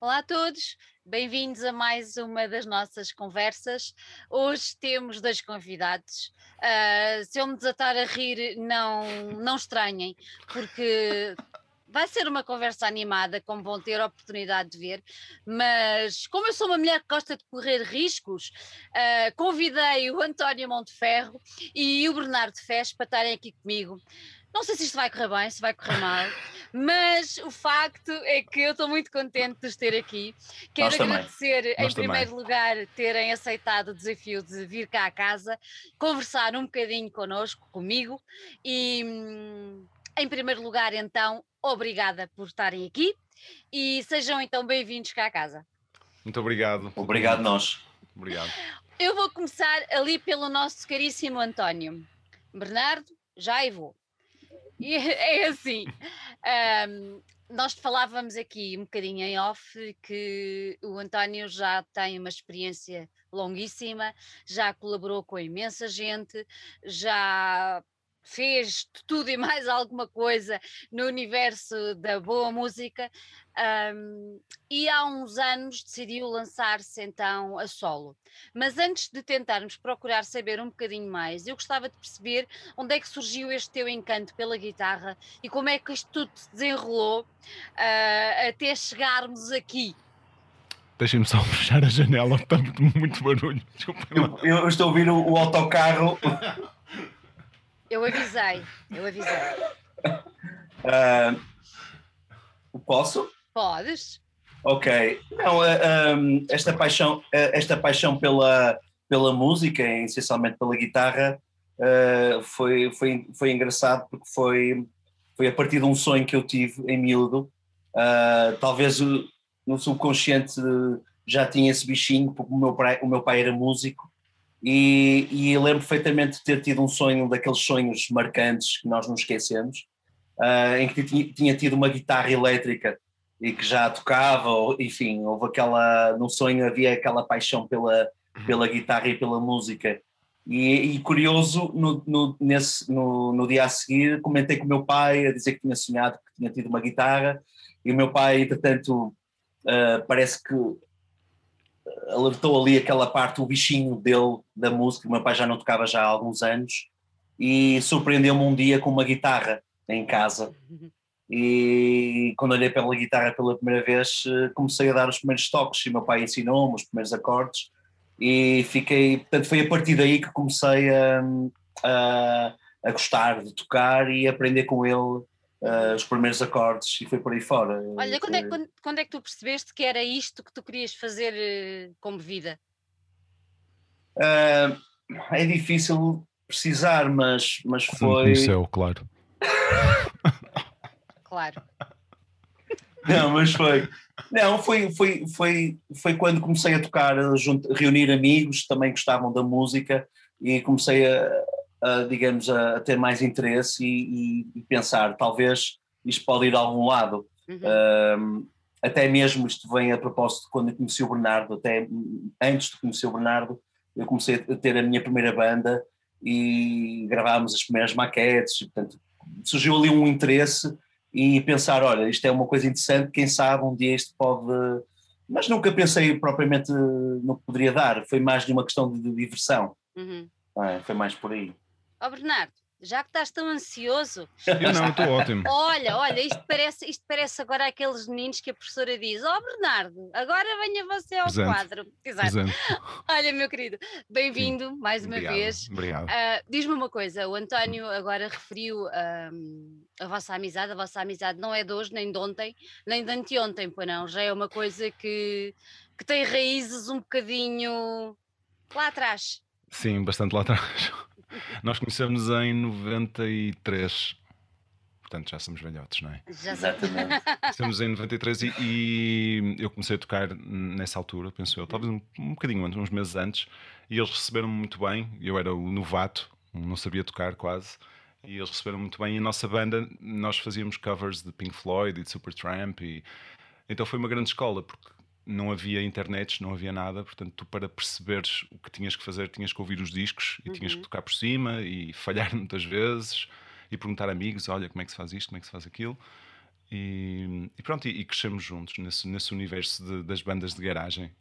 Olá a todos, bem-vindos a mais uma das nossas conversas. Hoje temos dois convidados. Uh, se eu me desatar a rir, não, não estranhem, porque vai ser uma conversa animada, como vão ter a oportunidade de ver, mas como eu sou uma mulher que gosta de correr riscos, uh, convidei o António Monteferro e o Bernardo Fes para estarem aqui comigo. Não sei se isto vai correr bem, se vai correr mal, mas o facto é que eu estou muito contente de os ter aqui. Quero Nós agradecer, também. em Nós primeiro também. lugar, terem aceitado o desafio de vir cá à casa, conversar um bocadinho connosco, comigo, e em primeiro lugar, então, obrigada por estarem aqui e sejam então bem-vindos cá à casa. Muito obrigado. Obrigado, nós. Obrigado. Eu vou começar ali pelo nosso caríssimo António. Bernardo, já e vou. E é assim, ahm, nós falávamos aqui um bocadinho em off que o António já tem uma experiência longuíssima, já colaborou com imensa gente, já fez tudo e mais alguma coisa no universo da boa música ahm, e há uns anos decidiu lançar-se então a solo. Mas antes de tentarmos procurar saber um bocadinho mais, eu gostava de perceber onde é que surgiu este teu encanto pela guitarra e como é que isto tudo se desenrolou ah, até chegarmos aqui. Deixem-me só fechar a janela, está muito, muito barulho. Desculpa. Eu, eu estou a ouvir o, o autocarro. Eu avisei, eu avisei. Ah, posso? Podes? Ok. Não, ah, um, esta paixão, ah, esta paixão pela, pela música, essencialmente pela guitarra, ah, foi, foi, foi engraçado porque foi, foi a partir de um sonho que eu tive em miúdo. Ah, talvez no subconsciente já tinha esse bichinho, porque o meu pai, o meu pai era músico. E, e lembro perfeitamente de ter tido um sonho, daqueles sonhos marcantes que nós não esquecemos, ah, em que tinha, tinha tido uma guitarra elétrica e que já tocava, ou, enfim, houve aquela, no sonho havia aquela paixão pela, pela guitarra e pela música. E, e curioso, no, no, nesse, no, no dia a seguir, comentei com o meu pai a dizer que tinha sonhado que tinha tido uma guitarra, e o meu pai, entretanto, ah, parece que alertou ali aquela parte, o bichinho dele da música, o meu pai já não tocava já há alguns anos, e surpreendeu-me um dia com uma guitarra em casa. E quando olhei pela guitarra pela primeira vez, eh, comecei a dar os primeiros toques e meu pai ensinou-me os primeiros acordes e fiquei, portanto foi a partir daí que comecei a, a, a gostar de tocar e aprender com ele eh, os primeiros acordes e foi por aí fora. Olha, quando é, quando, quando é que tu percebeste que era isto que tu querias fazer eh, como vida? Ah, é difícil precisar, mas, mas foi. conheceu, claro. Claro. Não, mas foi. Não, foi, foi, foi, foi quando comecei a tocar, junto- reunir amigos que também gostavam da música e comecei a, a, digamos, a, a ter mais interesse e, e- e pensar, talvez isto pode ir a algum lado. Uhum. Um, até mesmo isto vem a propósito de quando eu conheci o Bernardo, até antes de conhecer o Bernardo, eu comecei a ter a minha primeira banda e gravámos as primeiras maquetes, e, portanto, surgiu ali um interesse e pensar, olha, isto é uma coisa interessante, quem sabe um dia isto pode... Mas nunca pensei propriamente no que poderia dar, foi mais de uma questão de, de diversão, Uhum. é? foi mais por aí. Ó Bernardo, já que estás tão ansioso, Eu não, estou ótimo. olha, olha, isto parece, isto parece agora aqueles meninos que a professora diz: Ó Bernardo, agora venha você ao Presente. quadro. Exato. Presente. Olha, meu querido, bem-vindo mais uma Obrigado. vez. Obrigado. Ah, Diz-me uma coisa, o António agora referiu ahm, a vossa amizade, a vossa amizade não é de hoje, nem de ontem, nem de anteontem, pois não, já é uma coisa que, que tem raízes um bocadinho lá atrás. Sim, bastante lá atrás. Nós conhecemos em 93. Portanto, já somos velhotes, não é? Já. Exatamente. Conhecemos em 93 e, e eu comecei a tocar nessa altura, penso eu, talvez um, um bocadinho antes, uns meses antes, e eles receberam-me muito bem. Eu era o novato, não sabia tocar quase, e eles receberam muito bem. E a nossa banda, nós fazíamos covers de Pink Floyd e de Supertramp, e então foi uma grande escola, porque não havia internet, não havia nada, portanto, tu para perceberes o que tinhas que fazer, tinhas que ouvir os discos e tinhas que Uhum. tocar por cima e falhar muitas vezes e perguntar a amigos: olha, como é que se faz isto, como é que se faz aquilo. E, e pronto, e, e, crescemos juntos nesse, nesse universo de, das bandas de garagem,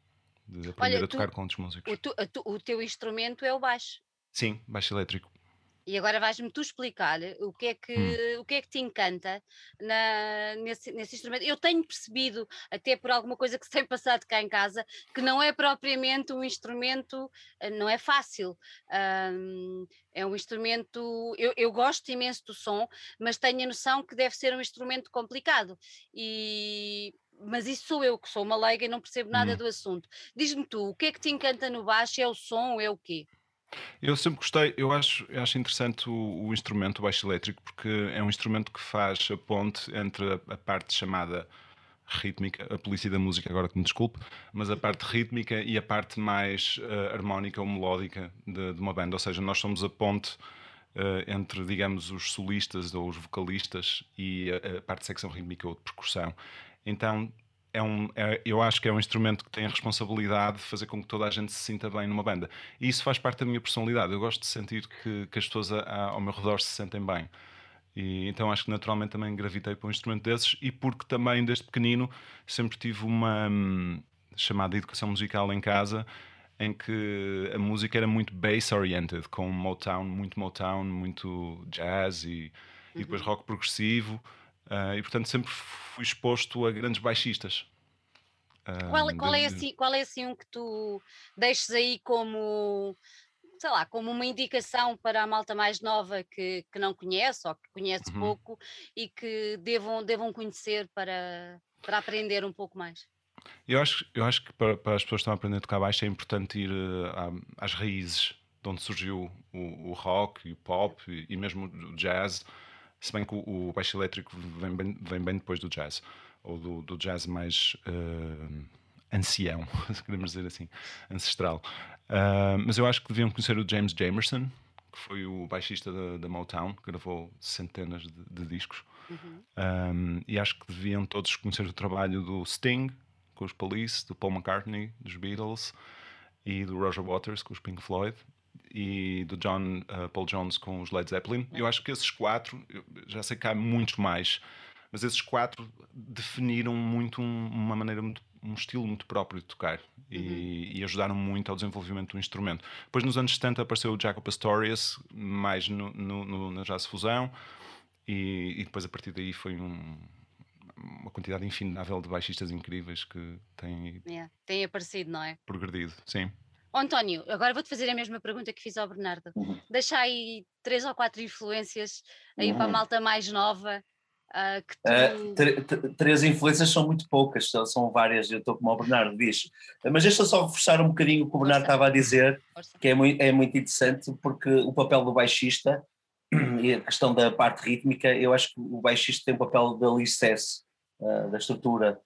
de aprender Olha, a tocar com outros músicos. O, tu, tu, o teu instrumento é o baixo. Sim, baixo elétrico. E agora vais-me tu explicar o que é que, hum. o que, é que te encanta na, nesse, nesse instrumento. Eu tenho percebido, até por alguma coisa que se tem passado cá em casa, que não é propriamente um instrumento, eh, não é fácil. Um, é um instrumento. Eu, eu gosto imenso do som, mas tenho a noção que deve ser um instrumento complicado. E mas isso sou eu que sou uma leiga e não percebo nada hum. do assunto. Diz-me tu, o que é que te encanta no baixo? É o som? É o quê? Eu sempre gostei, eu acho, eu acho interessante o, o instrumento, o baixo elétrico, porque é um instrumento que faz a ponte entre a, a parte chamada rítmica, a polícia da música, agora que me desculpe, mas a parte rítmica e a parte mais uh, harmónica ou melódica de, de, uma banda. Ou seja, nós somos a ponte uh, entre, digamos, os solistas ou os vocalistas e a, a parte de secção rítmica ou de percussão. Então é um, é, eu acho que é um instrumento que tem a responsabilidade de fazer com que toda a gente se sinta bem numa banda. E isso faz parte da minha personalidade. Eu gosto de sentir que, que as pessoas a, a, ao meu redor se sentem bem. E, então acho que naturalmente também gravitei para um instrumento desses e porque também desde pequenino sempre tive uma hum, chamada educação musical em casa em que a música era muito bass-oriented, com Motown, muito Motown, muito jazz e, uhum. e depois uhum. rock progressivo. Uh, e portanto sempre fui exposto a grandes baixistas. Uh, qual, qual, é assim, qual é assim um que tu deixes aí como sei lá, como uma indicação para a malta mais nova que, que não conhece ou que conhece uhum. pouco e que devam, devam conhecer para, para aprender um pouco mais? Eu acho, eu acho que para, para as pessoas que estão a aprender a tocar baixo é importante ir uh, às raízes de onde surgiu o, o rock e o pop e, e mesmo o jazz se bem que o, o baixo elétrico vem bem, vem bem depois do jazz, ou do, do jazz mais uh, ancião, se queremos dizer assim, ancestral. Uh, mas eu acho que deviam conhecer o James Jamerson, que foi o baixista da, da Motown, que gravou centenas de, de discos. Uhum. Um, e acho que deviam todos conhecer o trabalho do Sting, com os Police, do Paul McCartney, dos Beatles, e do Roger Waters, com os Pink Floyd e do John uh, Paul Jones com os Led Zeppelin. Eu acho que esses quatro, já sei que há muitos mais, mas esses quatro definiram muito um, uma maneira, muito, um estilo muito próprio de tocar e, uhum. e, ajudaram muito ao desenvolvimento do instrumento. Depois, nos anos 70, apareceu o Jaco Pastorius, mais no, no, no, na jazz fusão, e, e, depois a partir daí foi um, uma quantidade infindável de baixistas incríveis que têm, yeah, têm aparecido, não é? Progredido, sim. Oh, António, agora vou-te fazer a mesma pergunta que fiz ao Bernardo. Uhum. Deixa aí três ou quatro influências aí uhum. para a uhum. malta mais nova. Uh, tu... uh, três influências são muito poucas, são várias, eu estou como o Bernardo diz. Mas deixa só reforçar um bocadinho o que o Bernardo Força. estava a dizer, Força. que é muito, é muito interessante, porque o papel do baixista e a questão da parte rítmica, eu acho que o baixista tem o papel de alicerce uh, da estrutura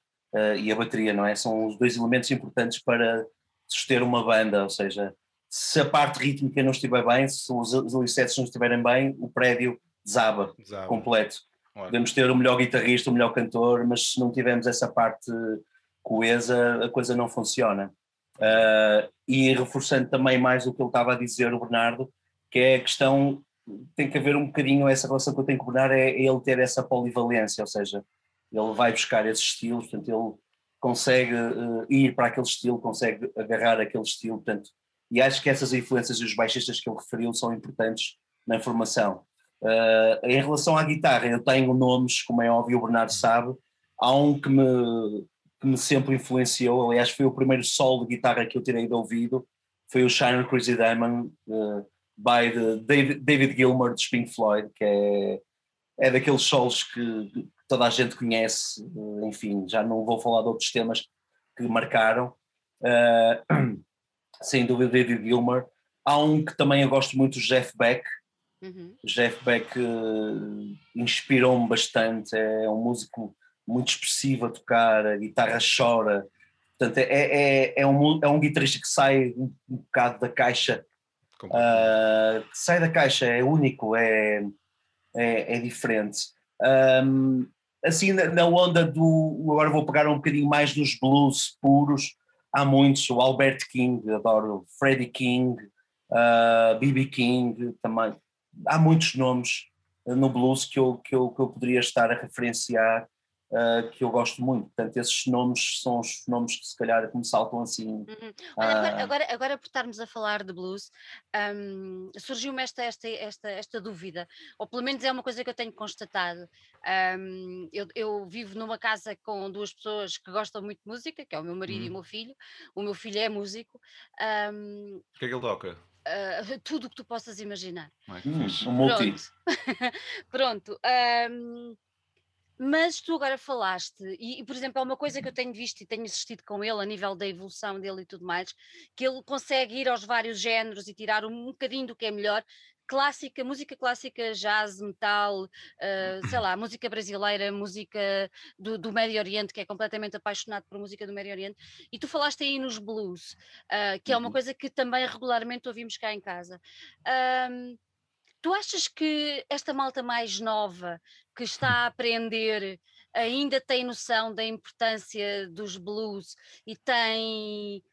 e a bateria, não é? São os dois elementos importantes para suster uma banda, ou seja, se a parte rítmica não estiver bem, se os, alicerces não estiverem bem, o prédio desaba, desaba. completo. Olha. Podemos ter o melhor guitarrista, o melhor cantor, mas se não tivermos essa parte coesa, a coisa não funciona. Uh, e reforçando também mais o que ele estava a dizer, o Bernardo, que é a questão, tem que haver um bocadinho, essa relação que eu tenho com o Bernardo é, é ele ter essa polivalência, ou seja, ele vai buscar esses estilos, portanto ele consegue uh, ir para aquele estilo, consegue agarrar aquele estilo, portanto, e acho que essas influências e os baixistas que ele referiu são importantes na formação. Uh, em relação à guitarra, eu tenho nomes, como é óbvio, o Bernardo sabe, há um que me, que me sempre influenciou, aliás, foi o primeiro solo de guitarra que eu tirei de ouvido, foi o Shiner Crazy Diamond, uh, by David, David Gilmour de Pink Floyd, que é, é daqueles solos que, toda a gente conhece, eh, enfim, já não vou falar de outros temas que marcaram, uh, sem dúvida David Gilmer. Há um que também eu gosto muito, o Jeff Beck. Uhum. Jeff Beck uh, inspirou-me bastante, é um músico muito expressivo a tocar, a guitarra chora, portanto é, é, é, um, é um guitarrista que sai um, um bocado da caixa, uh, sai da caixa, é único, é, é, é diferente. Um, assim na, onda do. Agora vou pegar um bocadinho mais dos blues puros. Há muitos, o Albert King, adoro Freddie King, B.B. Uh, King também. Há muitos nomes no blues que eu, que eu, que eu poderia estar a referenciar uh, que eu gosto muito. Portanto, esses nomes são os nomes que se calhar me saltam assim. Uhum. Olha, agora, ah, agora, agora, por estarmos a falar de blues, um, surgiu-me esta, esta, esta, esta dúvida, ou pelo menos é uma coisa que eu tenho constatado. Um, eu, eu, vivo numa casa com duas pessoas que gostam muito de música, que é o meu marido uhum. e o meu filho. O meu filho é músico. Um, o que é que ele toca? Uh, tudo o que tu possas imaginar. Hum, um multi. Pronto. Pronto. Mas tu agora falaste, e, e, por exemplo, é uma coisa que eu tenho visto e tenho assistido com ele a nível da evolução dele e tudo mais, que ele consegue ir aos vários géneros e tirar um, bocadinho do que é melhor. Clássica, música clássica, jazz, metal, uh, sei lá, música brasileira, música do, do, Médio Oriente, que é completamente apaixonado por música do Médio Oriente, e tu falaste aí nos blues, uh, que é uma uhum. coisa que também regularmente ouvimos cá em casa. Um, Tu achas que esta malta mais nova que está a aprender ainda tem noção da importância dos blues e tem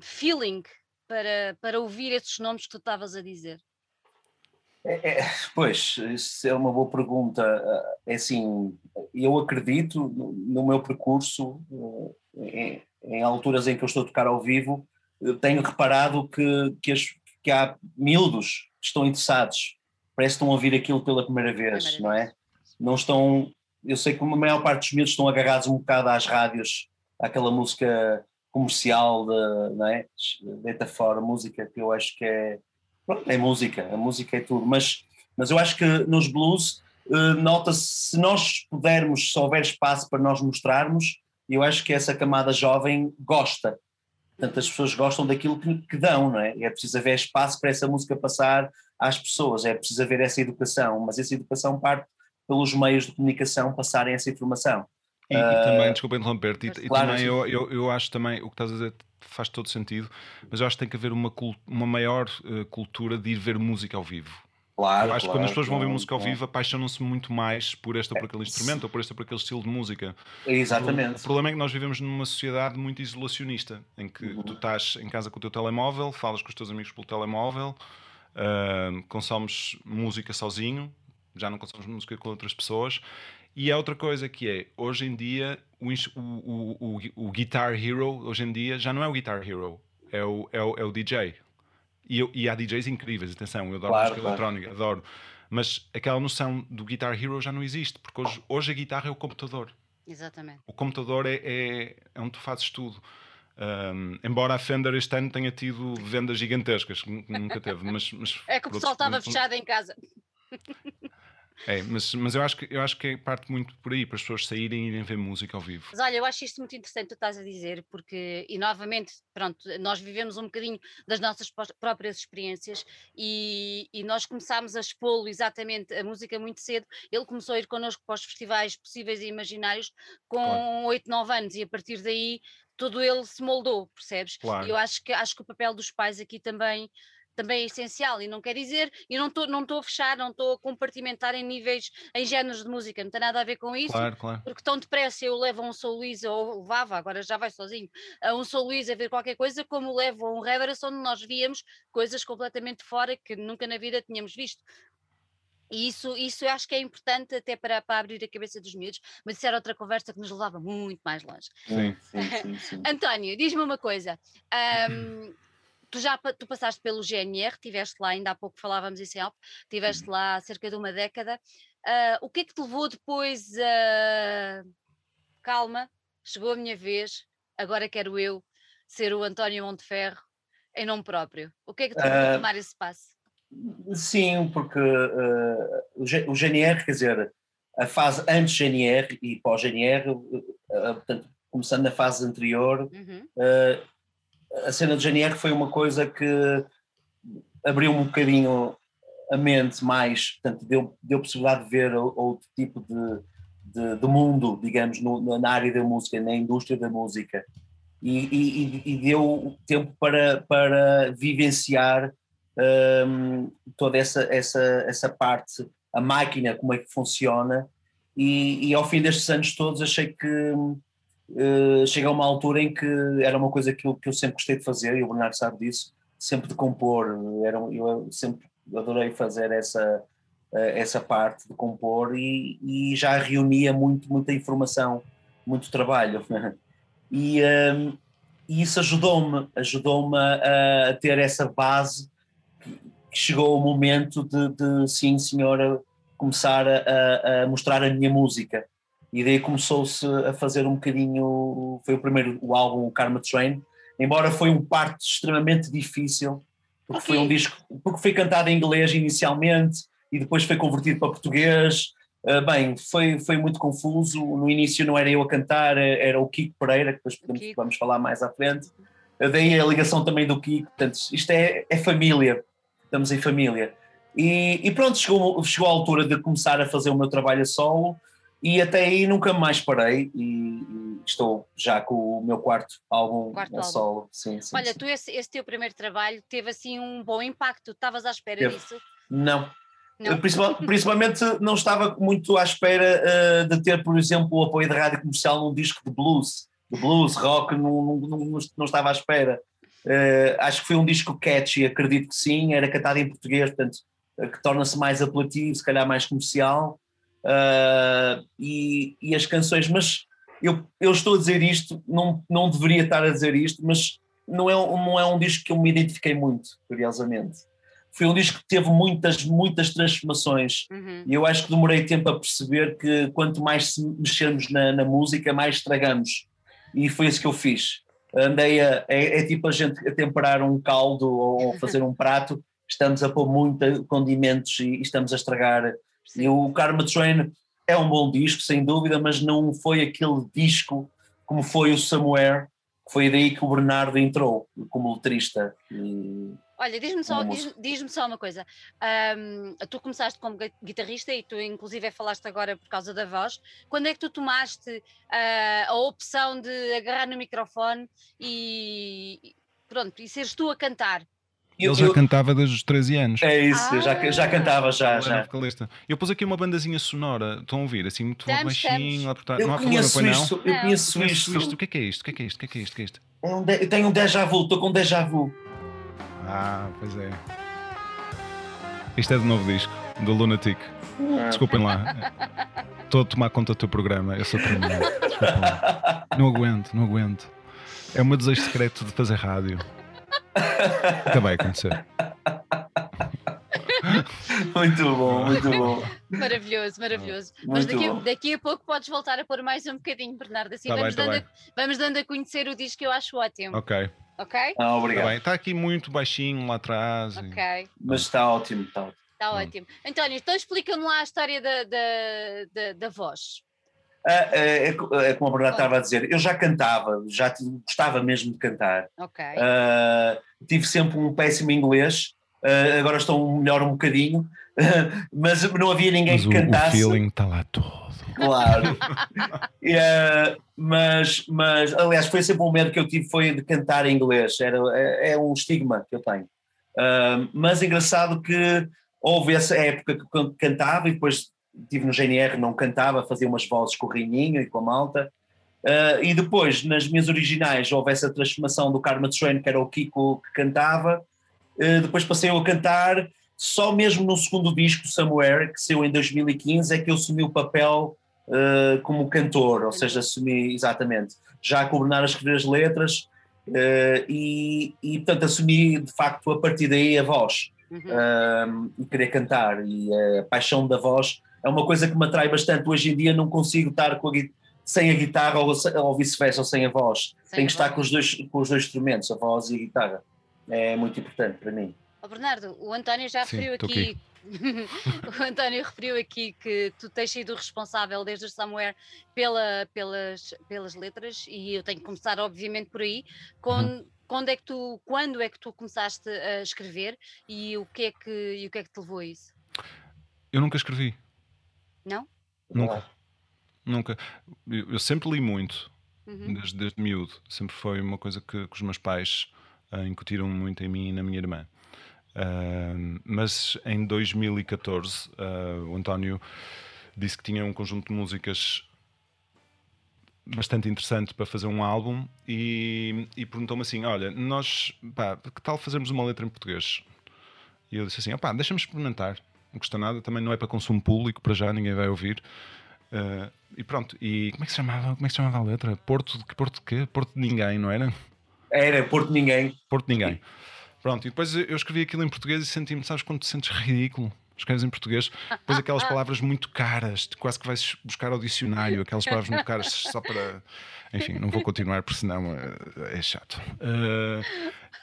feeling para, para ouvir esses nomes que tu estavas a dizer? É, é, pois, isso é uma boa pergunta. É assim, eu acredito no meu percurso, em, em alturas em que eu estou a tocar ao vivo, tenho reparado que, que, as, que há miúdos que estão interessados parece que estão a ouvir aquilo pela primeira vez, primeira não é? Não estão. Eu sei que a maior parte dos miúdos estão agarrados um bocado às rádios, àquela música comercial, de, não é? Deita fora, música que eu acho que é. Pronto, é música, a música é tudo, mas, mas eu acho que nos blues uh, nota-se, se nós pudermos, se houver espaço para nós mostrarmos, eu acho que essa camada jovem gosta. Portanto, as pessoas gostam daquilo que, que dão, não é? É preciso haver espaço para essa música passar, às pessoas, é preciso haver essa educação, mas essa educação parte pelos meios de comunicação passarem essa informação. E, uh, e também, desculpa interromper-te, e, e claro, também eu, eu, eu, acho também, o que estás a dizer faz todo sentido, mas eu acho que tem que haver uma, uma maior uh, cultura de ir ver música ao vivo. Claro, eu acho claro, que quando as pessoas vão ver música ao vivo apaixonam-se muito mais por este ou por aquele instrumento ou por este ou por aquele estilo de música. Exatamente. O, problema é que nós vivemos numa sociedade muito isolacionista, em que uhum. tu estás em casa com o teu telemóvel, falas com os teus amigos pelo telemóvel, Uh, consomes música sozinho, já não consomes música com outras pessoas. E há outra coisa que é, hoje em dia, o, o, o, o Guitar Hero, hoje em dia, já não é o Guitar Hero, é o, é o, é o DJ. E, eu, e há DJs incríveis, atenção, eu adoro claro, música claro. eletrónica, adoro. Mas aquela noção do Guitar Hero já não existe, porque hoje, hoje a guitarra é o computador. Exatamente. O computador é, é, é onde tu fazes tudo. Um, embora a Fender este ano tenha tido vendas gigantescas, nunca teve, mas, mas é que o pessoal estava fechado em casa. É, mas, mas eu, acho que, eu acho que parte muito por aí, para as pessoas saírem e irem ver música ao vivo. Mas olha, eu acho isto muito interessante, tu estás a dizer, porque, e novamente, pronto, nós vivemos um bocadinho das nossas próprias experiências e, e nós começámos a expô-lo exatamente a música muito cedo. Ele começou a ir connosco para os festivais possíveis e imaginários com claro. 8, 9 anos e a partir daí todo ele se moldou, percebes? Claro. E eu acho que, acho que o papel dos pais aqui também também é essencial e não quer dizer, e não estou não a fechar, não estou a compartimentar em níveis, em géneros de música, não tem nada a ver com isso, claro, claro. porque tão depressa eu levo a um Sou Luísa, ou levava, agora já vai sozinho, a um Sou Luísa a ver qualquer coisa, como levo a um Reverence onde nós víamos coisas completamente fora que nunca na vida tínhamos visto. E isso, isso eu acho que é importante até para, para abrir a cabeça dos miúdos, mas isso era outra conversa que nos levava muito mais longe. Sim, sim, sim, sim. António, diz-me uma coisa. Um, tu já tu passaste pelo GNR, estiveste lá, ainda há pouco falávamos isso em Alp, estiveste uhum. lá há cerca de uma década. Uh, o que é que te levou depois a. Calma, chegou a minha vez, agora quero eu ser o António Monteferro em nome próprio. O que é que te levou uh, a tomar esse passo? Sim, porque uh, o GNR, quer dizer, a fase antes GNR e pós-GNR, uh, portanto, começando na fase anterior, uhum. uh, a cena do GNR foi uma coisa que abriu um bocadinho a mente mais, portanto, deu, deu possibilidade de ver outro tipo de, de, de mundo, digamos, no, na área da música, na indústria da música. E, e, e deu tempo para, para vivenciar um, toda essa, essa, essa parte, a máquina, como é que funciona, e, e ao fim destes anos todos achei que uh, chega a uma altura em que era uma coisa que eu, que eu sempre gostei de fazer, e o Bernardo sabe disso, sempre de compor, era, eu sempre adorei fazer essa, essa parte de compor e, e, já reunia muito, muita informação, muito trabalho. E, um, e isso ajudou-me, ajudou-me a, a, ter essa base que chegou o momento de, de sim senhora, começar a, a, mostrar a minha música. E daí começou-se a fazer um bocadinho, foi o primeiro, o álbum o Karma Train, embora foi um parto extremamente difícil, porque okay. foi um disco, porque foi cantado em inglês inicialmente, e depois foi convertido para português. Uh, bem, foi, foi muito confuso. No início não era eu a cantar, era o Kiko Pereira, que depois podemos, vamos falar mais à frente. Uh, daí a ligação também do Kiko. Portanto, isto é, é família, estamos em família. E, e, pronto, chegou, chegou a altura de começar a fazer o meu trabalho a solo e até aí nunca mais parei e, e estou já com o meu quarto álbum quarto a solo. Sim, sim, Olha, sim. tu esse, esse, teu primeiro trabalho teve assim um bom impacto, estavas à espera teve. disso? Não, Principalmente não estava muito à espera uh, de ter, por exemplo, o apoio da rádio comercial num disco de blues, de blues, rock, não, não, não, não estava à espera. Uh, acho que foi um disco catchy, acredito que sim, era cantado em português, portanto, uh, que torna-se mais apelativo, se calhar mais comercial. E, e, as canções, mas eu, eu estou a dizer isto, não, não deveria estar a dizer isto, mas não é, não é um disco que eu me identifiquei muito, curiosamente foi um disco que teve muitas, muitas transformações. Uhum. E eu acho que demorei tempo a perceber que quanto mais mexermos na, na música, mais estragamos. E foi isso que eu fiz. Andei a. É, é tipo a gente a temperar um caldo ou fazer um prato, estamos a pôr muitos condimentos e, e, estamos a estragar. E o Karma Train é um bom disco, sem dúvida, mas não foi aquele disco como foi o Somewhere, que foi daí que o Bernardo entrou como letrista. E Olha, diz-me só, diz, diz só uma coisa. Um, tu começaste como guitarrista e tu, inclusive, falaste agora por causa da voz. Quando é que tu tomaste uh, a opção de agarrar no microfone e pronto, e seres tu a cantar? Ele já eu, cantava desde os 13 anos. É isso, ah. já, já cantava, já. já. Vocalista. Eu pus aqui uma bandazinha sonora, estão a ouvir, assim, muito estamos, baixinho. Estamos. Eu não há conheço problema, isto, não? Eu conheço isto. isto. O que é que é isto? O que é que é isto? O que é que é isto? O que é isto? Eu tenho um déjà vu, estou com um déjà vu. Ah, pois é. Isto é do novo disco, do Lunatic. Desculpem lá. Estou a tomar conta do teu programa, eu sou tremendo. Desculpem lá. Não aguento, não aguento. É o meu desejo secreto de fazer rádio. Nunca vai acontecer. Muito bom, muito bom. Maravilhoso, maravilhoso. Muito Mas daqui, daqui, a pouco podes voltar a pôr mais um bocadinho, Bernardo. Assim tá vamos, bem, tá dando tá a, vamos dando a conhecer o disco que eu acho ótimo. Ok. Ok? Ah, obrigado. Está, está aqui muito baixinho lá atrás. Ok. E... Mas está ótimo, está ótimo. Está ótimo. António, então explica-me lá a história da, da, da, da voz. Ah, é, é, é, como a Bernardo estava a dizer, eu já cantava, já gostava mesmo de cantar. Ok. Uh, tive sempre um péssimo inglês, uh, agora estou melhor um bocadinho, mas não havia ninguém mas que cantasse. O feeling está lá todo. Claro. mas, mas, aliás, foi sempre um medo que eu tive foi de cantar em inglês, Era, é, é um estigma que eu tenho. mas engraçado que houve essa época que cantava e depois estive no GNR, não cantava, fazia umas vozes com o Rininho e com a malta. Uh, e depois, nas minhas originais, houve essa transformação do Karma Train, que era o Kiko que cantava. Uh, depois passei eu a cantar. Só mesmo no segundo disco, Somewhere, que saiu em 2015, é que eu assumi o papel uh, como cantor, ou seja, assumi exatamente, já a coordenar a escrever as letras e, e, portanto, assumi de facto a partir daí a voz uhum. e querer cantar. E a paixão da voz é uma coisa que me atrai bastante. Hoje em dia não consigo estar com a, sem a guitarra ou, ou vice-versa, ou sem a voz. Sem Tenho que estar com os, dois, com os dois instrumentos, a voz e a guitarra. É muito importante para mim. Oh, Bernardo, o António já referiu aqui, aqui. o António referiu aqui que tu tens sido responsável desde o Somewhere pela, pelas, pelas letras e eu tenho que começar obviamente por aí. Com, uhum. quando, é que tu, quando é que tu começaste a escrever e o que é que, e o que, é que te levou a isso? Eu nunca escrevi. Não? Nunca. Nunca. Eu, eu sempre li muito, uhum. desde, desde miúdo. Sempre foi uma coisa que, que os meus pais uh, incutiram muito em mim e na minha irmã. Uh, mas em 2014, uh, ah, o António disse que tinha um conjunto de músicas bastante interessante para fazer um álbum e, e perguntou-me assim: Olha, nós, pá, que tal fazermos uma letra em português? E eu disse assim: opá, deixa-me experimentar. não custa nada, também não é para consumo público, para já ninguém vai ouvir. Uh, e pronto, e como é que se chamava, como é que se chamava a letra? Porto de Porto de quê? Porto de ninguém, não era? Era Porto de ninguém. Porto de ninguém. Pronto, e depois eu escrevi aquilo em português e senti-me, sabes quando te sentes ridículo? Escreves em português, depois aquelas palavras muito caras, quase que vais buscar ao dicionário, aquelas palavras muito caras só para. Enfim, não vou continuar porque senão é, é chato. Uh,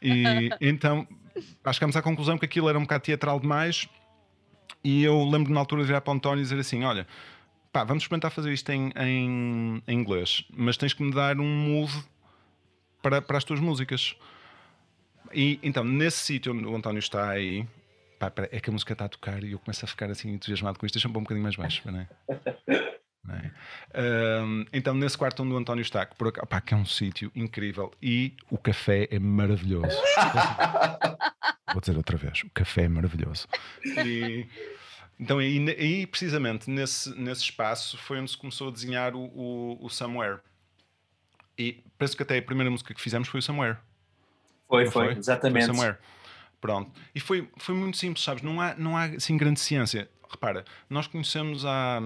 e então, acho que chegámos à conclusão que aquilo era um bocado teatral demais. E eu lembro na altura de virar para o António e dizer assim: Olha, pá, vamos experimentar fazer isto em, em, em inglês, mas tens que me dar um mood para, para as tuas músicas. E então, nesse sítio onde o António está aí, pá, é que a música está a tocar e eu começo a ficar assim entusiasmado com isto. Deixa-me um bocadinho mais baixo, não é? É? Um, então, nesse quarto onde o António está, que, por, opá, que é um sítio incrível e o café é maravilhoso. Vou dizer outra vez: o café é maravilhoso. E, então, e, e, precisamente nesse, nesse espaço foi onde se começou a desenhar o, o, o Somewhere. E penso que até a primeira música que fizemos foi o Somewhere. Foi, foi, foi, exatamente. Foi Somewhere. Pronto. E foi, foi muito simples, sabes? Não há, não há assim grande ciência. Repara, nós conhecemos há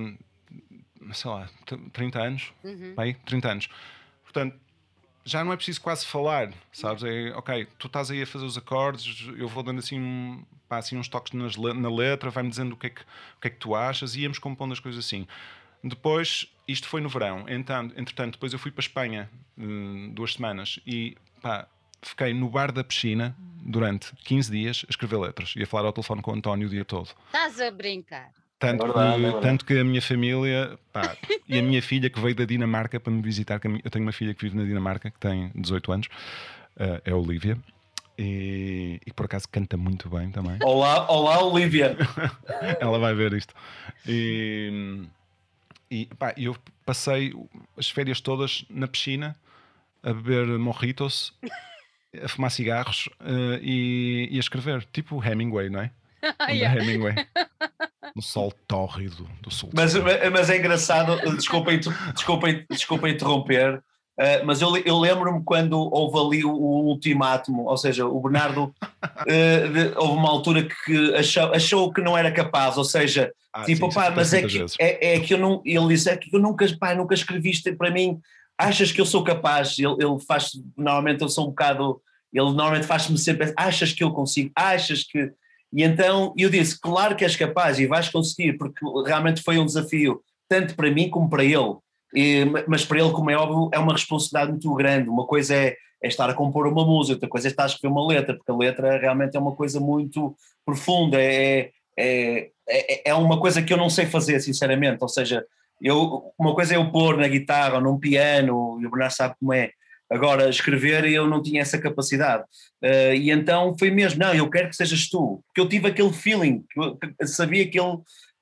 sei lá, 30 anos, uhum. bem, 30 anos. Portanto, já não é preciso quase falar, sabes? É, ok, tu estás aí a fazer os acordes, eu vou dando assim, pá, assim uns toques nas, na letra, vai-me dizendo o que, é que, o que é que tu achas e íamos compondo as coisas assim. Depois, isto foi no verão, então, entretanto, depois eu fui para a Espanha hum, duas semanas e pá, fiquei no bar da piscina durante 15 dias a escrever letras e a falar ao telefone com o António o dia todo. Estás a brincar? Tanto, é verdade, que, é tanto que a minha família pá, e a minha filha que veio da Dinamarca para me visitar, eu tenho uma filha que vive na Dinamarca que tem 18 anos, uh, é a Olivia. E, e, por acaso canta muito bem também. Olá, olá Olivia! Ela vai ver isto. E, e pá, eu passei as férias todas na piscina a beber mojitos, a fumar cigarros uh, e, e, a escrever, tipo Hemingway, não é? yeah. Hemingway no sol tórrido do sul. Mas, mas é engraçado, desculpem, desculpem, desculpem interromper, uh, mas eu, eu lembro-me quando houve ali o, o ultimátum, ou seja, o Bernardo uh, de, houve uma altura que achou, achou que não era capaz, ou seja, ah, tipo, sim, pá, mas é que, é, é, que eu não, ele disse, é que eu nunca, pá, nunca escreviste para mim, achas que eu sou capaz? Ele, ele faz, normalmente eu sou um bocado, ele normalmente faz-me sempre, achas que eu consigo, achas que e então eu disse: claro que és capaz e vais conseguir, porque realmente foi um desafio, tanto para mim como para ele. E, mas para ele, como é óbvio, é uma responsabilidade muito grande. Uma coisa é, é, estar a compor uma música, outra coisa é estar a escrever uma letra, porque a letra realmente é uma coisa muito profunda, é, é, é, é uma coisa que eu não sei fazer, sinceramente. Ou seja, eu, uma coisa é eu pôr na guitarra ou num piano, e o Bernardo sabe como é, Agora, escrever eu não tinha essa capacidade. Uh, e então foi mesmo, não, eu quero que sejas tu, porque eu tive aquele feeling, que sabia que ele,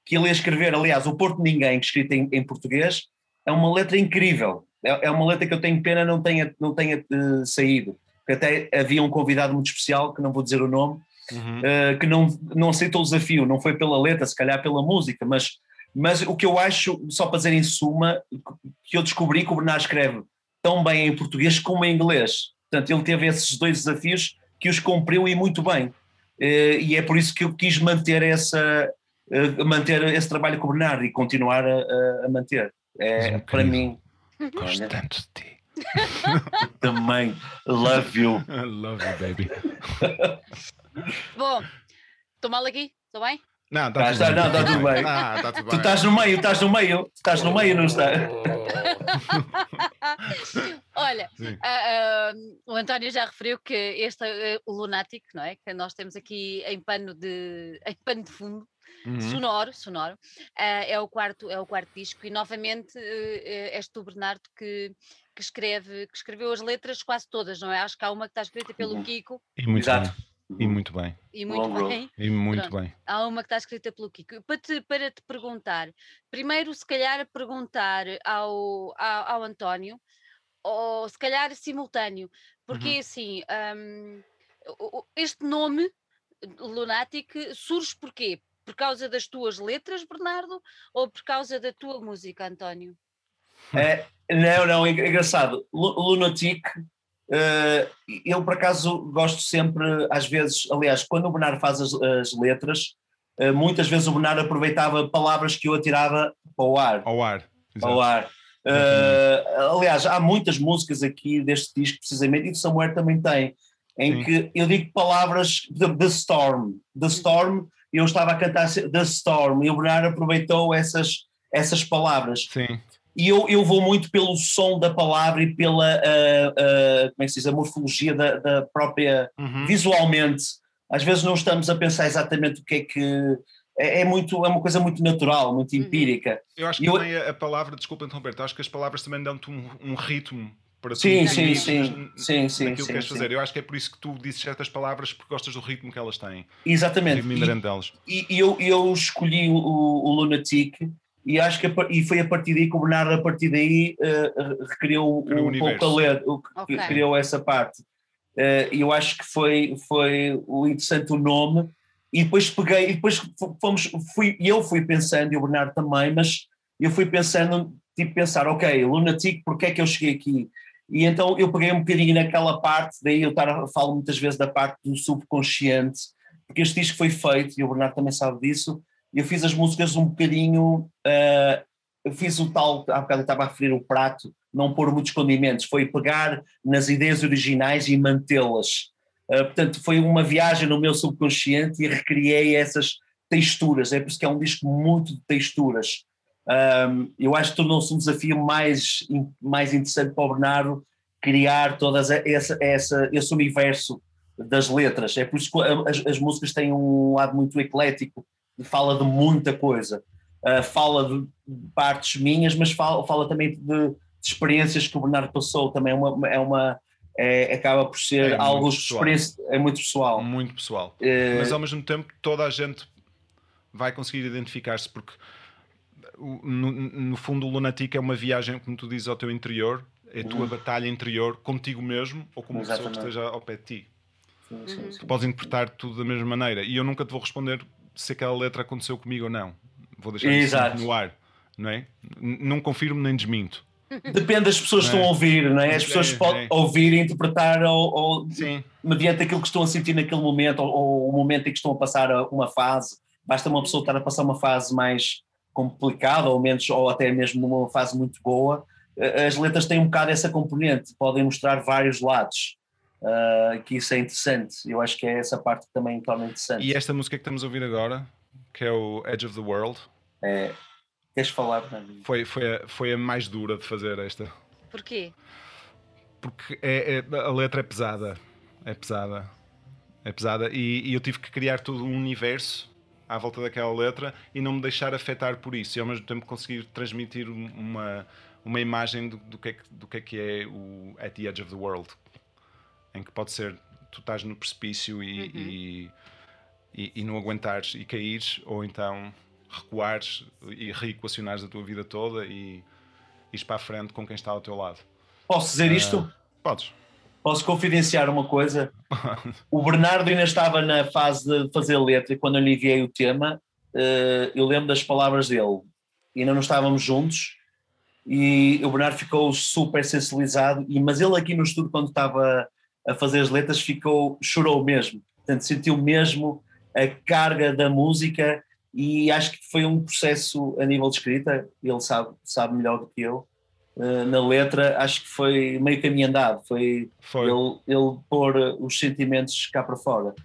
que ele ia escrever. Aliás, o Porto Ninguém, escrito em, em português, é uma letra incrível. É, é, uma letra que eu tenho pena não tenha, não tenha uh, saído. Porque até havia um convidado muito especial, que não vou dizer o nome, uhum. uh, que não, não aceitou o desafio, não foi pela letra, se calhar pela música, mas, mas o que eu acho, só para dizer em suma, que eu descobri que o Bernardo escreve tão bem em português como em inglês. Portanto, ele teve esses dois desafios que os cumpriu e muito bem. Eh, e é por isso que eu quis manter, essa, eh, manter esse trabalho com o Bernardo e continuar a, a manter. É, para mim. Gosto tanto de ti. Também. Love you. I love you, baby. Bom, estou mal aqui? Estou bem? Não, está tudo, não, tá tudo bem. Ah, tá tudo bem. Tu estás no meio, estás no meio, estás no meio, não está? Olha, uh, uh, o António já referiu que este uh, o Lunático, não é? Que nós temos aqui em pano de, em pano de fundo. Uhum. Sonoro, sonoro, é, o quarto, é o quarto disco, e novamente és tu, Bernardo, que, que, escreve, que escreveu as letras quase todas, não é? Acho que há uma que está escrita pelo uhum. Kiko. E muito Exato. Bem. E muito bem. E muito Long bem. E muito Pronto. bem. Há uma que está escrita pelo Kiko. Para te, para te perguntar, primeiro, se calhar, perguntar ao, ao, ao António, ou se calhar simultâneo, porque uhum. assim, um, este nome, Lunatic, surge porquê? Por causa das tuas letras, Bernardo, ou por causa da tua música, António? É, não, não, é engraçado. Lunatic eu, por acaso, gosto sempre, às vezes, aliás, quando o Bernardo faz as, as letras, uh, muitas vezes o Bernardo aproveitava palavras que eu atirava para o ar. Ao ar. Exato. Ao ar. Uh, aliás, há muitas músicas aqui deste disco, precisamente, e o Samuel também tem, em Sim. que eu digo palavras de The Storm. The Storm, eu estava a cantar The Storm, e o Bernardo aproveitou essas, essas palavras. Sim. E eu, eu vou muito pelo som da palavra e pela uh, uh, como é que se diz, a morfologia da, da própria, uhum. visualmente. Às vezes não estamos a pensar exatamente o que é que é, é, muito, é uma coisa muito natural, muito uhum. empírica. Eu acho que eu, também a, palavra, desculpa interromper, acho que as palavras também dão-te um, um, ritmo para sim, tu sim, sim, sim, sim, que queres fazer. Eu acho que é por isso que tu dizes certas palavras porque gostas do ritmo que elas têm. Exatamente. E, e, eu, eu escolhi o, o Lunatic e acho que e foi a partir daí que o Bernardo a partir daí uh, recriou um, um pouco a ler, o que okay. criou essa parte. Uh, eu acho que foi, foi o interessante o nome e depois peguei, e depois fomos, fui, eu fui pensando, e o Bernardo também, mas eu fui pensando, tipo, pensar, ok, Lunatic, porque é que eu cheguei aqui? E então eu peguei um bocadinho naquela parte, daí eu tar, falo muitas vezes da parte do subconsciente, porque este disco foi feito, e o Bernardo também sabe disso, eu fiz as músicas um bocadinho, uh, eu fiz o tal, há bocado eu estava a referir o prato, não pôr muitos condimentos, foi pegar nas ideias originais e mantê-las. Uh, portanto, foi uma viagem no meu subconsciente e recriei essas texturas, é por isso que é um disco muito de texturas. Um, eu acho que tornou-se um desafio mais, mais interessante para o Bernardo criar todo essa, essa, esse universo das letras. É por isso que as, as músicas têm um lado muito eclético, fala de muita coisa. Uh, fala de partes minhas, mas fala, fala também de, de, experiências que o Bernardo passou. Também é uma, é uma é, acaba por ser é algo experiência, é muito pessoal. Muito pessoal. Uh, mas ao mesmo tempo toda a gente vai conseguir identificar-se porque no, no, fundo o Lunatic é uma viagem, como tu dizes, ao teu interior, é a tua uhum. batalha interior contigo mesmo ou com uma Exatamente. pessoa que esteja ao pé de ti. Sim, sim, sim. Tu podes interpretar tudo da mesma maneira e eu nunca te vou responder se aquela letra aconteceu comigo ou não. Vou deixar isso no ar, não é? Não confirmo nem desminto. Depende das pessoas que estão a é? ouvir, não é? As pessoas é, podem é. ouvir e interpretar ou, ou mediante aquilo que estão a sentir naquele momento ou, ou, o momento em que estão a passar uma fase. Basta uma pessoa estar a passar uma fase mais complicada ou menos ou até mesmo uma fase muito boa. As letras têm um bocado essa componente, podem mostrar vários lados. Uh, que isso é interessante. Eu acho que é essa parte que também torna interessante. E esta música que estamos a ouvir agora, que é o Edge of the World. É. Queres falar? Foi, foi, a, foi a mais dura de fazer esta. Porquê? Porque é, é, a letra é pesada. É pesada. É pesada. E, e, eu tive que criar todo um universo à volta daquela letra e não me deixar afetar por isso. E ao mesmo tempo conseguir transmitir uma, uma imagem do, do, que, é que, do que é que é o At the Edge of the World em que pode ser tu estás no precipício e, uhum. e, e, e, não aguentares e caíres, ou então recuares e reequacionares a tua vida toda e ires para a frente com quem está ao teu lado. Posso dizer isto? Uh, podes. Posso confidenciar uma coisa? o Bernardo ainda estava na fase de fazer letra e quando eu lhe enviei o tema, uh, eu lembro das palavras dele. Ainda não estávamos juntos e o Bernardo ficou super sensibilizado, e, mas ele aqui no estudo, quando estava a fazer as letras ficou, chorou mesmo. Portanto, sentiu mesmo a carga da música e acho que foi um processo a nível de escrita, ele sabe, sabe melhor do que eu. Uh, na letra, acho que foi meio caminho andado, foi, foi. Ele, ele pôr os sentimentos cá para fora.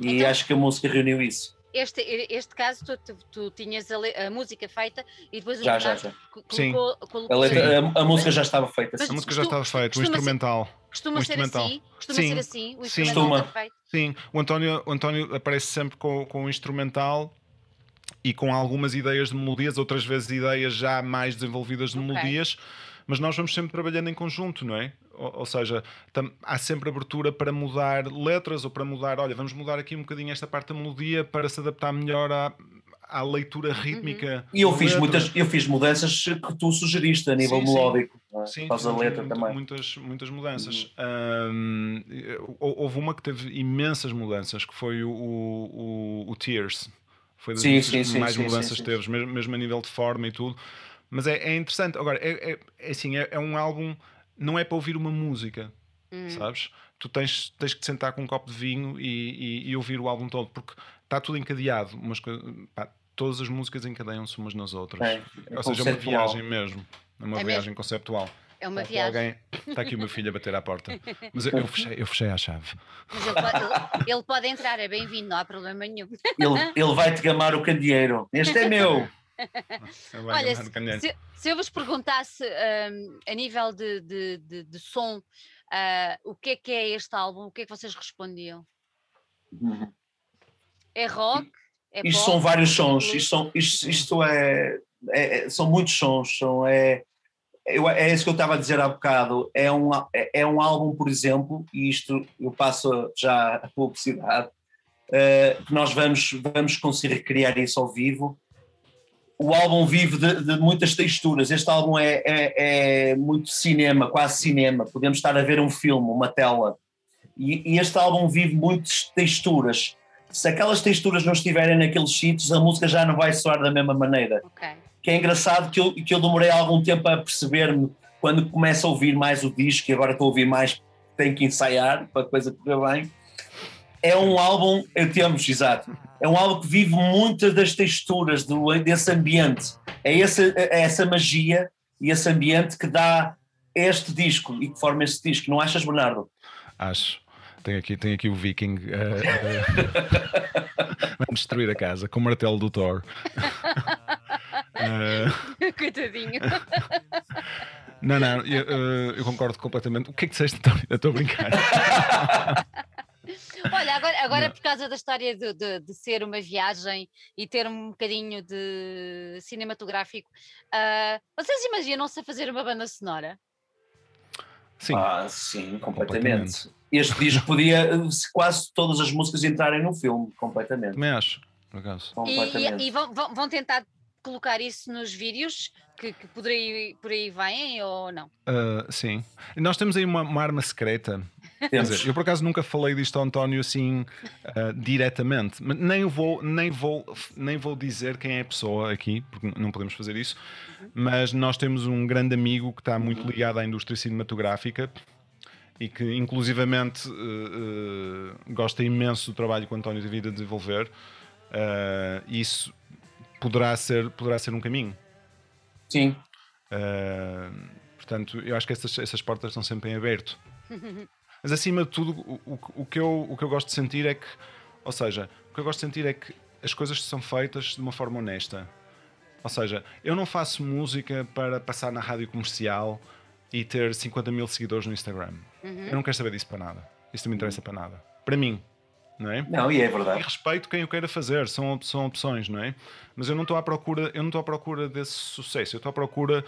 E então, acho que a música reuniu isso este, este caso, tu, tu, tu tinhas a, a, música feita e depois já, o já, já. Colocou, colocou a, letra, a, a, música já estava feita. a música já estava feita, o instrumental. Costuma, o ser assim? Costuma sim, ser assim? O sim. Costuma. Sim, o António, o António aparece sempre com, com o instrumental e com algumas ideias de melodias, outras vezes ideias já mais desenvolvidas de okay. melodias, mas nós vamos sempre trabalhando em conjunto, não é? Ou, ou seja, tam, há sempre abertura para mudar letras ou para mudar, olha, vamos mudar aqui um bocadinho esta parte da melodia para se adaptar melhor à, à leitura rítmica. Uhum. E eu fiz, muitas, eu fiz mudanças que tu sugeriste a nível sim, melódico. É? Sim, faz a letra muito, também. Muitas, muitas mudanças. Uhum. Um, houve uma que teve imensas mudanças, que foi o, o, o Tears. Foi das sim, sim, que mais sim, mudanças teve, mesmo, mesmo a nível de forma e tudo. Mas é, é interessante. Agora, é, é, é assim, é, é um álbum não é para ouvir uma música. hum. sabes? Tu tens, tens que te sentar com um copo de vinho e, e, e ouvir o álbum todo, porque está tudo encadeado, mas pá, todas as músicas encadeiam-se umas nas outras. É, é Ou seja, é uma viagem mesmo. É uma é viagem mesmo? conceptual. É uma viagem. Alguém... Está aqui o meu filho a bater à porta. Mas eu, eu, fechei, eu fechei a chave. Mas ele pode, ele, ele pode entrar, é bem-vindo, não há problema nenhum. Ele, ele vai-te gamar o candeeiro. Este é meu. Olha, se, se, eu vos perguntasse um, a nível de, de, de, de som, uh, o que é que é este álbum, o que é que vocês respondiam? Uhum. É rock? É isto pop, são vários sons, isto, são, isto, isto é, é, é, são muitos sons, são, é, eu, é isso que eu estava a dizer há bocado, é um, é, é um álbum, por exemplo, e isto eu passo já a publicidade, uh, que nós vamos, vamos conseguir criar isso ao vivo, o álbum vive de, de, muitas texturas. Este álbum é, é, é, muito cinema, quase cinema. Podemos estar a ver um filme, uma tela. E, e, este álbum vive muitas texturas. Se aquelas texturas não estiverem naqueles sítios, a música já não vai soar da mesma maneira. Okay. Que é engraçado que eu, que eu demorei algum tempo a perceber-me quando começo a ouvir mais o disco, e agora estou a ouvir mais, tenho que ensaiar para a coisa correr bem. É um álbum, eu temos, exato é um álbum que vive muitas das texturas do, desse ambiente. É essa, é essa magia e esse ambiente que dá este disco e que forma este disco. Não achas, Bernardo? Acho. Tem aqui, tem aqui o Viking uh, uh, vamos destruir a casa com o martelo do Thor. uh, Coitadinho. Não, não, eu, eu, concordo completamente. O que é que disseste? Estou a brincar. Olha, agora, agora por causa da história de, de, de, ser uma viagem e ter um bocadinho de cinematográfico, uh, vocês imaginam-se a fazer uma banda sonora? Sim. Ah, sim, completamente. completamente. Este disco podia quase todas as músicas entrarem no filme, completamente. Também acho, por acaso. E, e vão, vão tentar colocar isso nos vídeos que, que por, aí, por aí vêm ou não? Uh, sim. Nós temos aí uma, uma arma secreta Quer dizer, eu por acaso nunca falei disto ao António assim uh, diretamente, mas nem vou, nem, vou, nem vou dizer quem é a pessoa aqui, porque não podemos fazer isso, mas nós temos um grande amigo que está muito ligado à indústria cinematográfica e que inclusivamente uh, uh, gosta imenso do trabalho que o António teve a desenvolver. isso poderá ser, poderá ser um caminho. Sim. portanto, eu acho que essas, essas portas estão sempre em aberto. Mas acima de tudo, o, o, que eu, o que eu gosto de sentir é que, ou seja, o que eu gosto de sentir é que as coisas são feitas de uma forma honesta. Ou seja, eu não faço música para passar na rádio comercial e ter 50 mil seguidores no Instagram. Uhum. Eu não quero saber disso para nada. Isso não me interessa para nada. Para mim, não é? Não, e é verdade. E respeito quem eu queira fazer, são, são opções, não é? Mas eu não estou à procura, eu não estou à procura desse sucesso, eu estou à procura.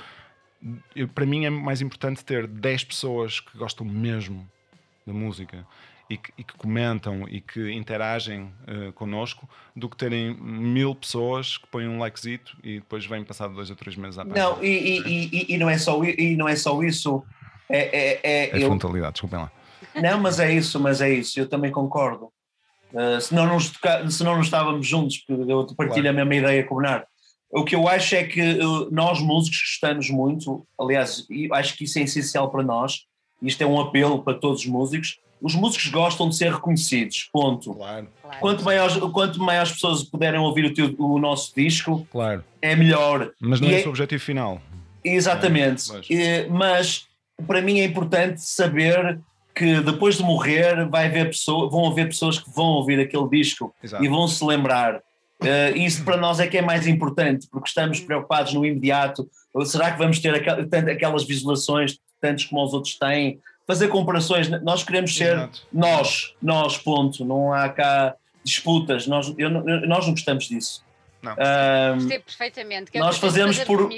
Eu, para mim é mais importante ter 10 pessoas que gostam mesmo da música e que, e que, comentam e que interagem uh, connosco do que terem mil pessoas que põem um likezito e depois vêm passado dois ou três meses à Não, e, e, e, não é só, e não é só isso. É, é, é, é eu... frontalidade, desculpem lá. Não, mas é isso, mas é isso, eu também concordo. Uh, se, não nos toca... se não nos estávamos juntos, porque eu partilho claro. a mesma ideia com o Bernardo. O que eu acho é que uh, nós músicos gostamos muito, aliás, acho que isso é essencial para nós, isto é um apelo para todos os músicos. Os músicos gostam de ser reconhecidos, ponto. Claro. Quanto, maiores, quanto maiores pessoas puderem ouvir o, teu, o nosso disco, claro. é melhor. Mas não e é esse é... o objetivo final. Exatamente. É, mas... E, mas... para mim é importante saber que depois de morrer vai haver pessoa, vão haver pessoas que vão ouvir aquele disco Exato. e vão se lembrar. Uh, isso para nós é que é mais importante, porque estamos preocupados no imediato. Será que vamos ter aquelas visualizações tantos como os outros têm, fazer comparações. Nós queremos ser Exato. nós, nós, ponto. Não há cá disputas. Nós, eu, nós não gostamos disso. Não. Um, perfeitamente. É nós fazemos por.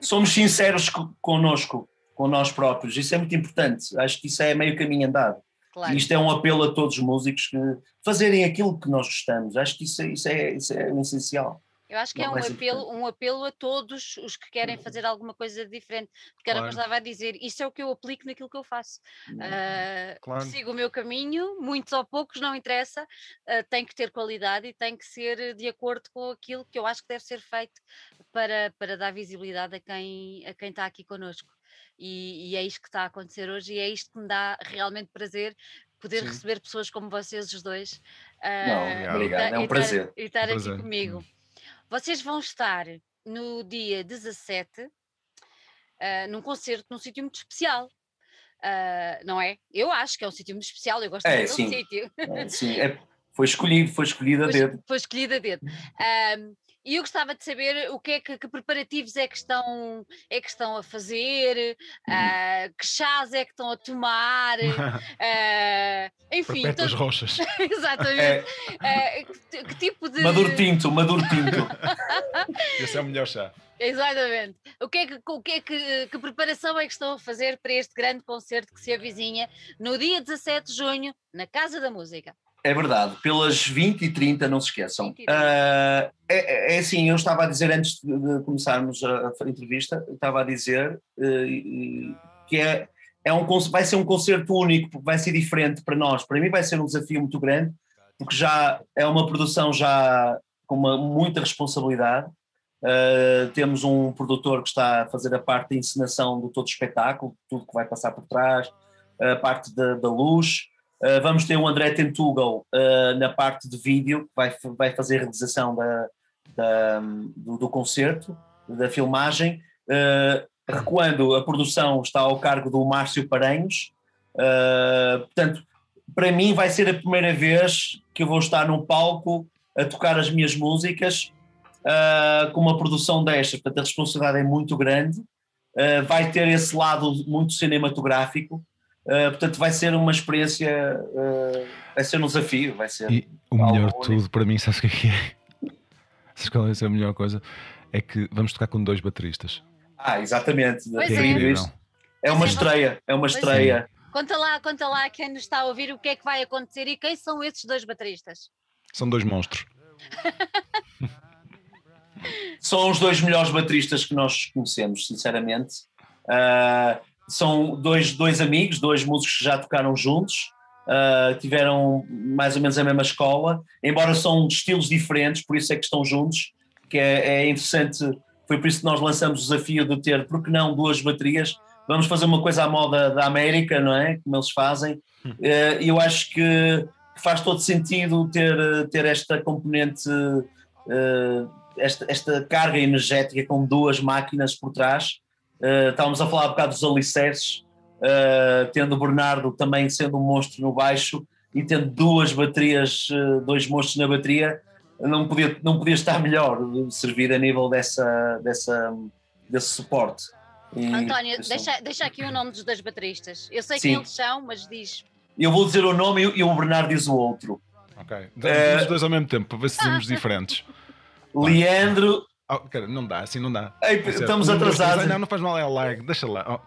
Somos sinceros connosco, com nós próprios. Isso é muito importante. Acho que isso é meio caminho andado. Claro. E isto é um apelo a todos os músicos que fazerem aquilo que nós gostamos. Acho que isso, é, isso, é, isso é essencial. Eu acho que é um apelo, um apelo a todos os que querem uhum. fazer alguma coisa diferente, porque era o que eu estava a dizer, isso é o que eu aplico naquilo que eu faço. Uh, claro. Sigo o meu caminho, muitos ou poucos, não interessa, uh, tem que ter qualidade e tem que ser de acordo com aquilo que eu acho que deve ser feito para, para dar visibilidade a quem, a quem está aqui connosco. E, e, é isto que está a acontecer hoje e é isto que me dá realmente prazer poder Sim. receber pessoas como vocês os dois. Não, uh, obrigado, é um prazer. E estar, aqui comigo. Vocês vão estar no dia 17 uh, num concerto num sítio muito especial. Uh, não é? Eu acho que é um sítio muito especial, eu gosto é, um sítio. É, sim, é, foi escolhido, foi escolhido a dedo. Foi escolhido a dedo. Um, e eu gostava de saber o que é que, que, preparativos é que estão, é que estão a fazer, uh, que chás é que estão a tomar, uh, enfim. Perto todo... rochas. Exatamente. É. Uh, que, que, tipo de. Maduro tinto, maduro tinto. Esse é o melhor chá. Exatamente. O que é que, o que, é que, que preparação é que estão a fazer para este grande concerto que se avizinha no dia 17 de junho, na Casa da Música? É verdade, pelas 20 e 30, não se esqueçam. Uh, é, é, assim, eu estava a dizer antes de começarmos a, a entrevista, estava a dizer uh, que é, é um, vai ser um concerto único, vai ser diferente para nós. Para mim vai ser um desafio muito grande, porque já é uma produção já com uma, muita responsabilidade. Uh, temos um produtor que está a fazer a parte da encenação do todo o espetáculo, tudo que vai passar por trás, a parte da, da luz, Uh, vamos ter o André Tentugal uh, na parte de vídeo, que vai, vai fazer a realização da, da do, do, concerto, da filmagem. Uh, recuando, a produção está ao cargo do Márcio Paranhos. portanto, para mim vai ser a primeira vez que eu vou estar num palco a tocar as minhas músicas com uma produção desta. Portanto, a responsabilidade é muito grande. vai ter esse lado muito cinematográfico Uh, portanto, vai ser uma experiência, uh, vai ser um desafio, vai ser. E o melhor de tudo para mim, sabes o que é? Sabes qual é a melhor coisa? É que vamos tocar com dois bateristas. Ah, exatamente. É, é. é uma estreia, é uma estreia. Conta lá, conta lá quem nos está a ouvir o que é que vai acontecer e quem são esses dois bateristas. São dois monstros. são os dois melhores bateristas que nós conhecemos, sinceramente. Uh, são dois, dois amigos, dois músicos que já tocaram juntos, uh, tiveram mais ou menos a mesma escola, embora são de estilos diferentes, por isso é que estão juntos, que é, é interessante, foi por isso que nós lançamos o desafio de ter, porque não, duas baterias, vamos fazer uma coisa à moda da América, não é? Como eles fazem, hum. uh, e uh, eu acho que faz todo sentido ter, ter esta componente, uh, esta, esta carga energética com duas máquinas por trás, Uh, estávamos a falar um bocado dos alicerces, uh, tendo o Bernardo também sendo um monstro no baixo e tendo duas baterias, uh, dois monstros na bateria, não podia, não podia estar melhor servir a nível dessa, dessa, desse suporte. E, António, deixa, deixa aqui o nome dos dois bateristas. Eu sei Sim. quem eles são, mas diz. Eu vou dizer o nome e, o Bernardo diz o outro. Ok. Damos os dois ao mesmo tempo para ver se somos diferentes. Leandro Oh, cara, não dá, assim não dá. Ei, estamos atrasados. Não, não faz mal, é o like, deixa lá. Oh.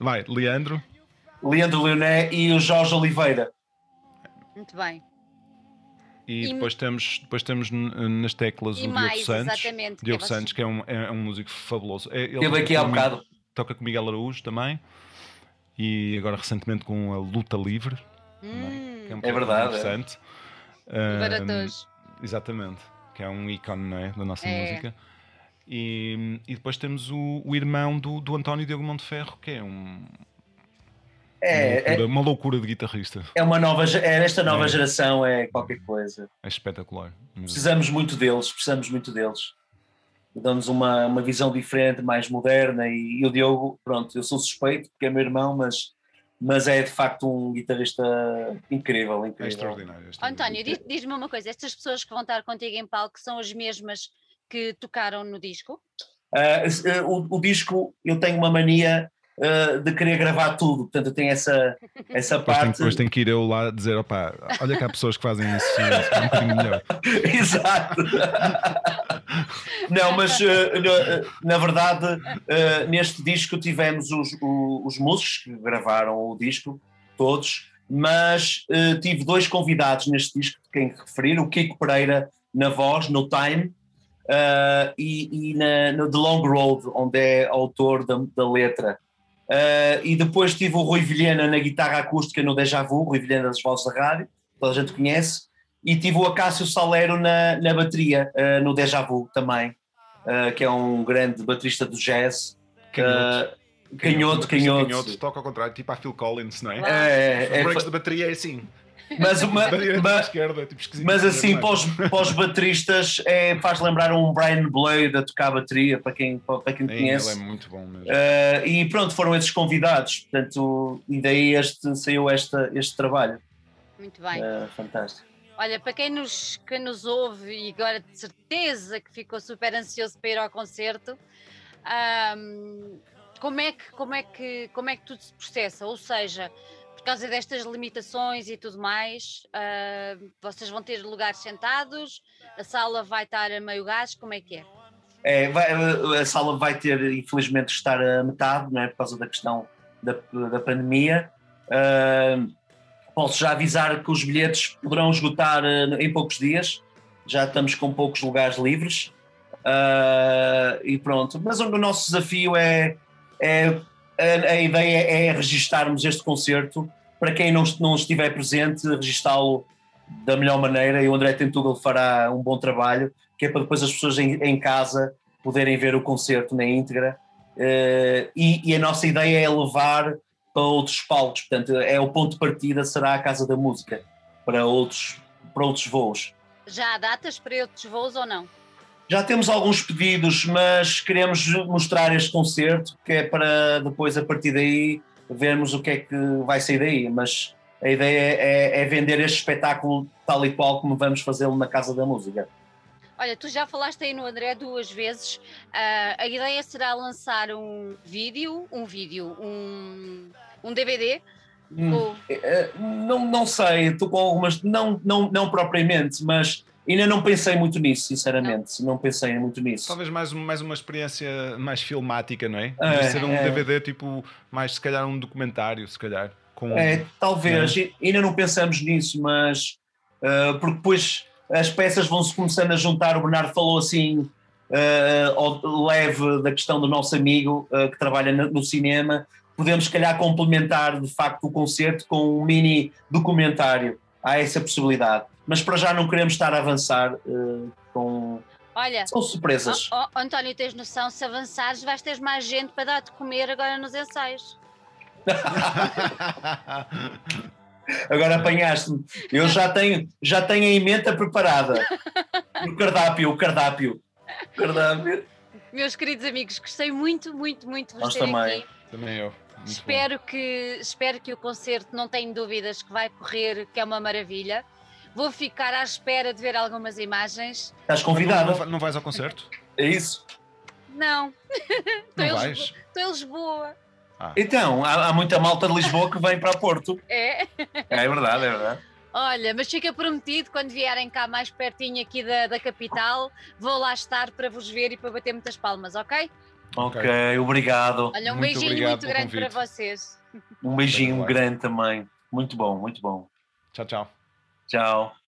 Vai, Leandro. Leandro Leoné e o Jorge Oliveira. Muito bem. E, e depois, temos, depois temos nas teclas o mais, Diogo Santos. Diogo que é Santos, que é um, é um músico fabuloso. É, ele Teve aqui há um bocado. Toca com Miguel Araújo também. E agora recentemente com a Luta Livre. Hum. é, um é verdade. É. Interessante. É. Um, exatamente que é um ícone é, da nossa é. música. E, e, depois temos o, o irmão do, do António Diogo Monteferro, que é um. É, uma, loucura, é, uma loucura de guitarrista. É uma nova, é, esta nova é. geração é qualquer coisa. É espetacular. Precisamos muito deles, precisamos muito deles. Dão-nos uma, uma visão diferente, mais moderna. E, e o Diogo, pronto, eu sou suspeito porque é meu irmão, mas mas é de facto um guitarrista incrível, incrível. É extraordinário. É extraordinário. António, diz-me uma coisa: estas pessoas que vão estar contigo em palco são as mesmas que tocaram no disco? Uh, o, o, disco, eu tenho uma mania uh, de querer gravar tudo, portanto eu tenho essa, essa depois parte. Tem, depois tenho que ir eu lá dizer: opá, olha que há pessoas que fazem isso, é um bocadinho melhor. Exato. Não, mas uh, na, na, verdade, uh, neste disco tivemos os, os, músicos que gravaram o disco, todos, mas uh, tive dois convidados neste disco de quem referir: o Kiko Pereira na voz, no Time, e, e na, no The Long Road, onde é autor da, da letra. e depois tive o Rui Vilhena na guitarra acústica no Deja Vu, Rui Vilhena das Vozes da Rádio, toda a gente conhece e tive o Acácio Salero na, na bateria, uh, no Deja Vu também, uh, que é um grande baterista do jazz. Canhoto. Uh, Canhoto, canhoto. canhoto. Toca ao contrário, tipo a Phil Collins, não é? É, é, Os breaks é, de bateria é assim. Mas, uma, mas, esquerda, tipo mas assim, para os, para os bateristas, é, faz lembrar um Brian Blade a tocar a bateria, para quem, para quem conhece. Ele é muito bom mesmo. Uh, e pronto, foram esses convidados, portanto, e daí este, saiu esta, este trabalho. Muito bem. Uh, fantástico. Olha, para quem nos, que nos ouve e agora de certeza que ficou super ansioso para ir ao concerto, um, como, é que, como, é que, como é que tudo se processa? Ou seja, por causa destas limitações e tudo mais, uh, vocês vão ter lugares sentados, a sala vai estar a meio gás, como é que é? é vai, a sala vai ter, infelizmente, estar a metade, não é? Por causa da questão da, da pandemia. Uh, Posso já avisar que os bilhetes poderão esgotar uh, em poucos dias, já estamos com poucos lugares livres. Uh, e pronto, mas o nosso desafio é, é a, a, ideia é registarmos este concerto para quem não, não estiver presente, registá-lo da melhor maneira e o André Tentugal fará um bom trabalho, que é para depois as pessoas em, em casa poderem ver o concerto na íntegra. Uh, e, e, a nossa ideia é levar para outros palcos. Portanto, é o ponto de partida, será a Casa da Música para outros, para outros voos. Já há datas para outros voos ou não? Já temos alguns pedidos, mas queremos mostrar este concerto, que é para depois, a partir daí, vermos o que é que vai sair daí. Mas a ideia é, é vender este espetáculo tal e qual como vamos fazê-lo na Casa da Música. Olha, tu já falaste aí no André duas vezes. Uh, a ideia será lançar um vídeo, um vídeo, um, um DVD. Hum, ou... Eh, eh, não, não sei, estou com algumas, não, não, não propriamente, mas ainda não pensei muito nisso, sinceramente. Não, não pensei muito nisso. Talvez mais, mais uma experiência mais filmática, não é? é ser um é. DVD tipo, mais se calhar um documentário, se calhar. Com, é, talvez, é? ainda não pensamos nisso, mas uh, porque depois as peças vão-se começando a juntar. O Bernardo falou assim, uh, leve da questão do nosso amigo uh, que trabalha no cinema. Podemos, se calhar, complementar de facto o concerto com um mini documentário. Há essa possibilidade. Mas para já não queremos estar a avançar uh, com. Olha, são surpresas. Oh, oh, António, tens noção? Se avançares, vais ter mais gente para dar de comer agora nos ensaios. Agora apanhaste-me. Eu já tenho, já tenho a emenda preparada. O cardápio, o cardápio. O cardápio. Meus queridos amigos, gostei muito, muito, muito de vos ter também. aqui. Também eu. Espero que, espero que o concerto, não tenho dúvidas, que vai correr, que é uma maravilha. Vou ficar à espera de ver algumas imagens. Estás convidado? Não, não, vais ao concerto? É isso? Não. Não Estou vais? Estou em Lisboa. Ah. Então, há, há, muita malta de Lisboa que vem para Porto. É? É verdade, é verdade. Olha, mas fica prometido, quando vierem cá mais pertinho aqui da, da capital, vou lá estar para vos ver e para bater muitas palmas, ok? Ok, obrigado. Olha, um muito beijinho muito grande para vocês. Um beijinho grande também. Muito bom, muito bom. Tchau, tchau. Tchau.